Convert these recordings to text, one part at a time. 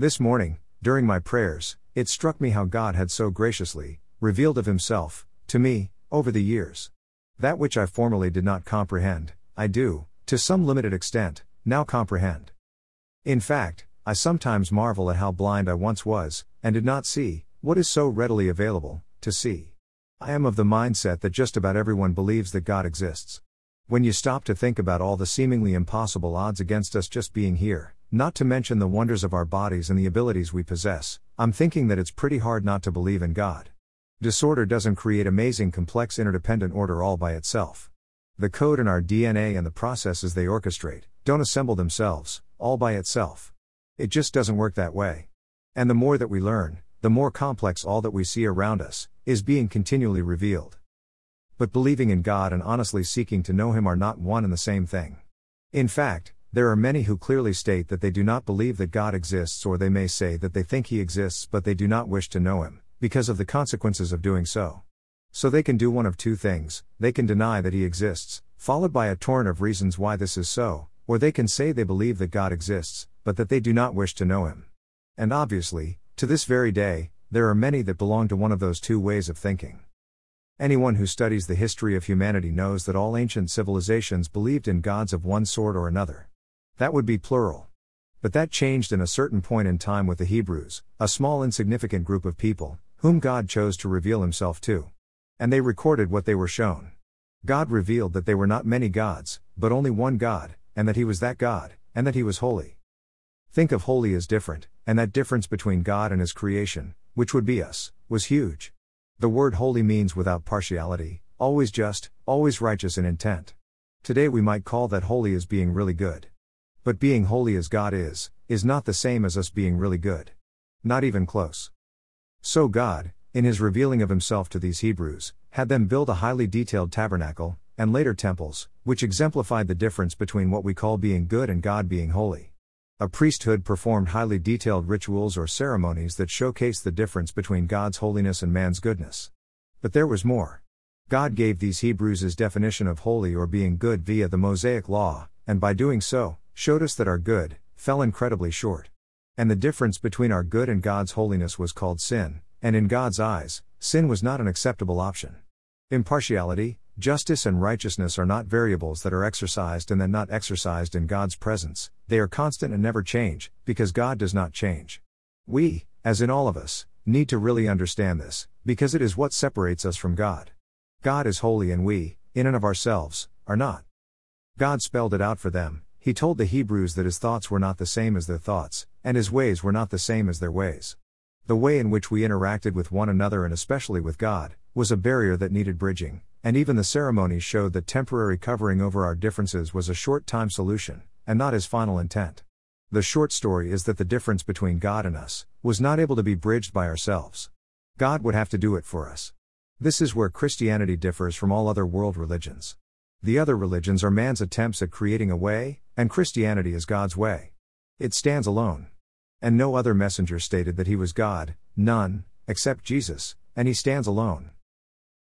This morning, during my prayers, it struck me how God had so graciously revealed of Himself to me over the years. That which I formerly did not comprehend, I do, to some limited extent, now comprehend. In fact, I sometimes marvel at how blind I once was, and did not see, what is so readily available, to see. I am of the mindset that just about everyone believes that God exists. When you stop to think about all the seemingly impossible odds against us just being here, not to mention the wonders of our bodies and the abilities we possess, I'm thinking that it's pretty hard not to believe in God. Disorder doesn't create amazing complex interdependent order all by itself. The code in our DNA and the processes they orchestrate don't assemble themselves, all by itself. It just doesn't work that way. And the more that we learn, the more complex all that we see around us is being continually revealed. But believing in God and honestly seeking to know Him are not one and the same thing. In fact, there are many who clearly state that they do not believe that God exists, or they may say that they think He exists but they do not wish to know Him, because of the consequences of doing so. So they can do one of two things they can deny that He exists, followed by a torrent of reasons why this is so, or they can say they believe that God exists, but that they do not wish to know Him. And obviously, to this very day, there are many that belong to one of those two ways of thinking. Anyone who studies the history of humanity knows that all ancient civilizations believed in gods of one sort or another. That would be plural. But that changed in a certain point in time with the Hebrews, a small insignificant group of people, whom God chose to reveal himself to. And they recorded what they were shown. God revealed that they were not many gods, but only one God, and that he was that God, and that he was holy. Think of holy as different, and that difference between God and his creation, which would be us, was huge. The word holy means without partiality, always just, always righteous in intent. Today we might call that holy as being really good. But being holy as God is, is not the same as us being really good. Not even close. So God, in his revealing of himself to these Hebrews, had them build a highly detailed tabernacle, and later temples, which exemplified the difference between what we call being good and God being holy. A priesthood performed highly detailed rituals or ceremonies that showcased the difference between God's holiness and man's goodness. But there was more. God gave these Hebrews his definition of holy or being good via the Mosaic Law, and by doing so, showed us that our good fell incredibly short. And the difference between our good and God's holiness was called sin, and in God's eyes, sin was not an acceptable option. Impartiality, Justice and righteousness are not variables that are exercised and then not exercised in God's presence, they are constant and never change, because God does not change. We, as in all of us, need to really understand this, because it is what separates us from God. God is holy and we, in and of ourselves, are not. God spelled it out for them, He told the Hebrews that His thoughts were not the same as their thoughts, and His ways were not the same as their ways. The way in which we interacted with one another and especially with God, was a barrier that needed bridging, and even the ceremonies showed that temporary covering over our differences was a short time solution, and not his final intent. The short story is that the difference between God and us was not able to be bridged by ourselves. God would have to do it for us. This is where Christianity differs from all other world religions. The other religions are man's attempts at creating a way, and Christianity is God's way. It stands alone. And no other messenger stated that he was God, none, except Jesus, and he stands alone.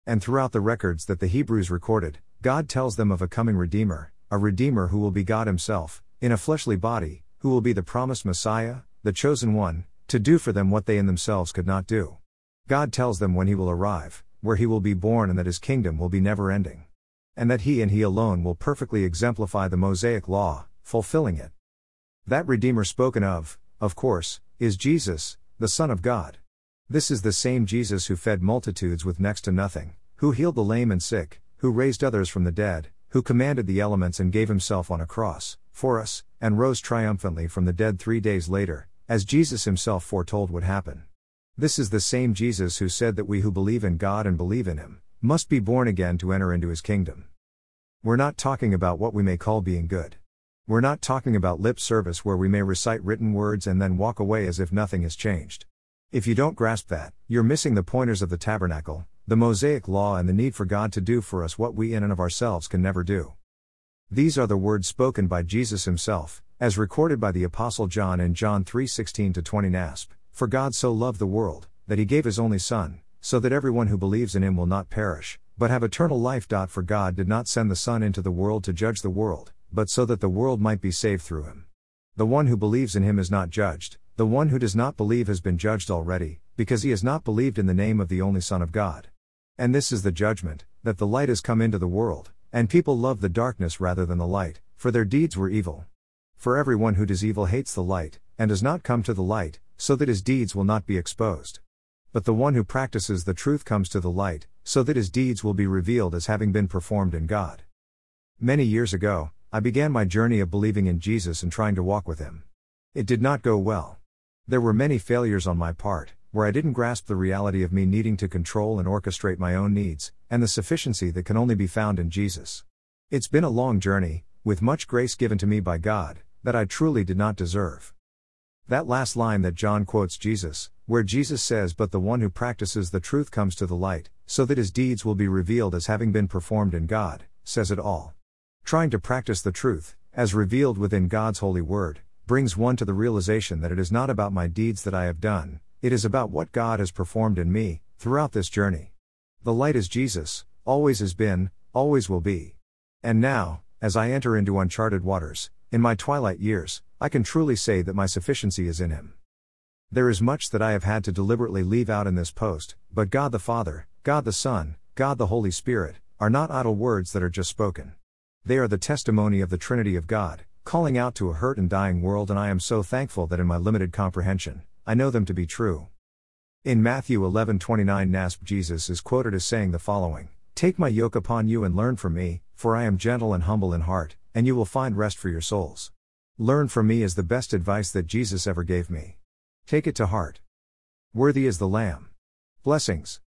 And throughout the records that the Hebrews recorded, God tells them of a coming Redeemer, a Redeemer who will be God Himself, in a fleshly body, who will be the promised Messiah, the chosen one, to do for them what they in themselves could not do. God tells them when He will arrive, where He will be born, and that His kingdom will be never ending. And that He and He alone will perfectly exemplify the Mosaic Law, fulfilling it. That Redeemer spoken of, of course, is Jesus, the Son of God. This is the same Jesus who fed multitudes with next to nothing, who healed the lame and sick, who raised others from the dead, who commanded the elements and gave himself on a cross, for us, and rose triumphantly from the dead three days later, as Jesus himself foretold would happen. This is the same Jesus who said that we who believe in God and believe in him, must be born again to enter into his kingdom. We're not talking about what we may call being good. We're not talking about lip service where we may recite written words and then walk away as if nothing has changed. If you don't grasp that, you're missing the pointers of the tabernacle, the Mosaic law, and the need for God to do for us what we in and of ourselves can never do. These are the words spoken by Jesus himself, as recorded by the Apostle John in John 3:16 20 NASB. For God so loved the world, that he gave his only Son, so that everyone who believes in him will not perish, but have eternal life. For God did not send the Son into the world to judge the world, but so that the world might be saved through him. The one who believes in him is not judged, The one who does not believe has been judged already, because he has not believed in the name of the only Son of God. And this is the judgment, that the light has come into the world, and people love the darkness rather than the light, for their deeds were evil. For everyone who does evil hates the light, and does not come to the light, so that his deeds will not be exposed. But the one who practices the truth comes to the light, so that his deeds will be revealed as having been performed in God. Many years ago, I began my journey of believing in Jesus and trying to walk with him. It did not go well. There were many failures on my part, where I didn't grasp the reality of me needing to control and orchestrate my own needs, and the sufficiency that can only be found in Jesus. It's been a long journey, with much grace given to me by God, that I truly did not deserve. That last line that John quotes Jesus, where Jesus says, But the one who practices the truth comes to the light, so that his deeds will be revealed as having been performed in God, says it all. Trying to practice the truth, as revealed within God's holy word, brings one to the realization that it is not about my deeds that I have done, it is about what God has performed in me, throughout this journey. The light is Jesus, always has been, always will be. And now, as I enter into uncharted waters, in my twilight years, I can truly say that my sufficiency is in Him. There is much that I have had to deliberately leave out in this post, but God the Father, God the Son, God the Holy Spirit, are not idle words that are just spoken. They are the testimony of the Trinity of God, calling out to a hurt and dying world, and I am so thankful that in my limited comprehension, I know them to be true. In Matthew 11:29 NASB Jesus is quoted as saying the following: Take my yoke upon you and learn from me, for I am gentle and humble in heart, and you will find rest for your souls. Learn from me is the best advice that Jesus ever gave me. Take it to heart. Worthy is the Lamb. Blessings.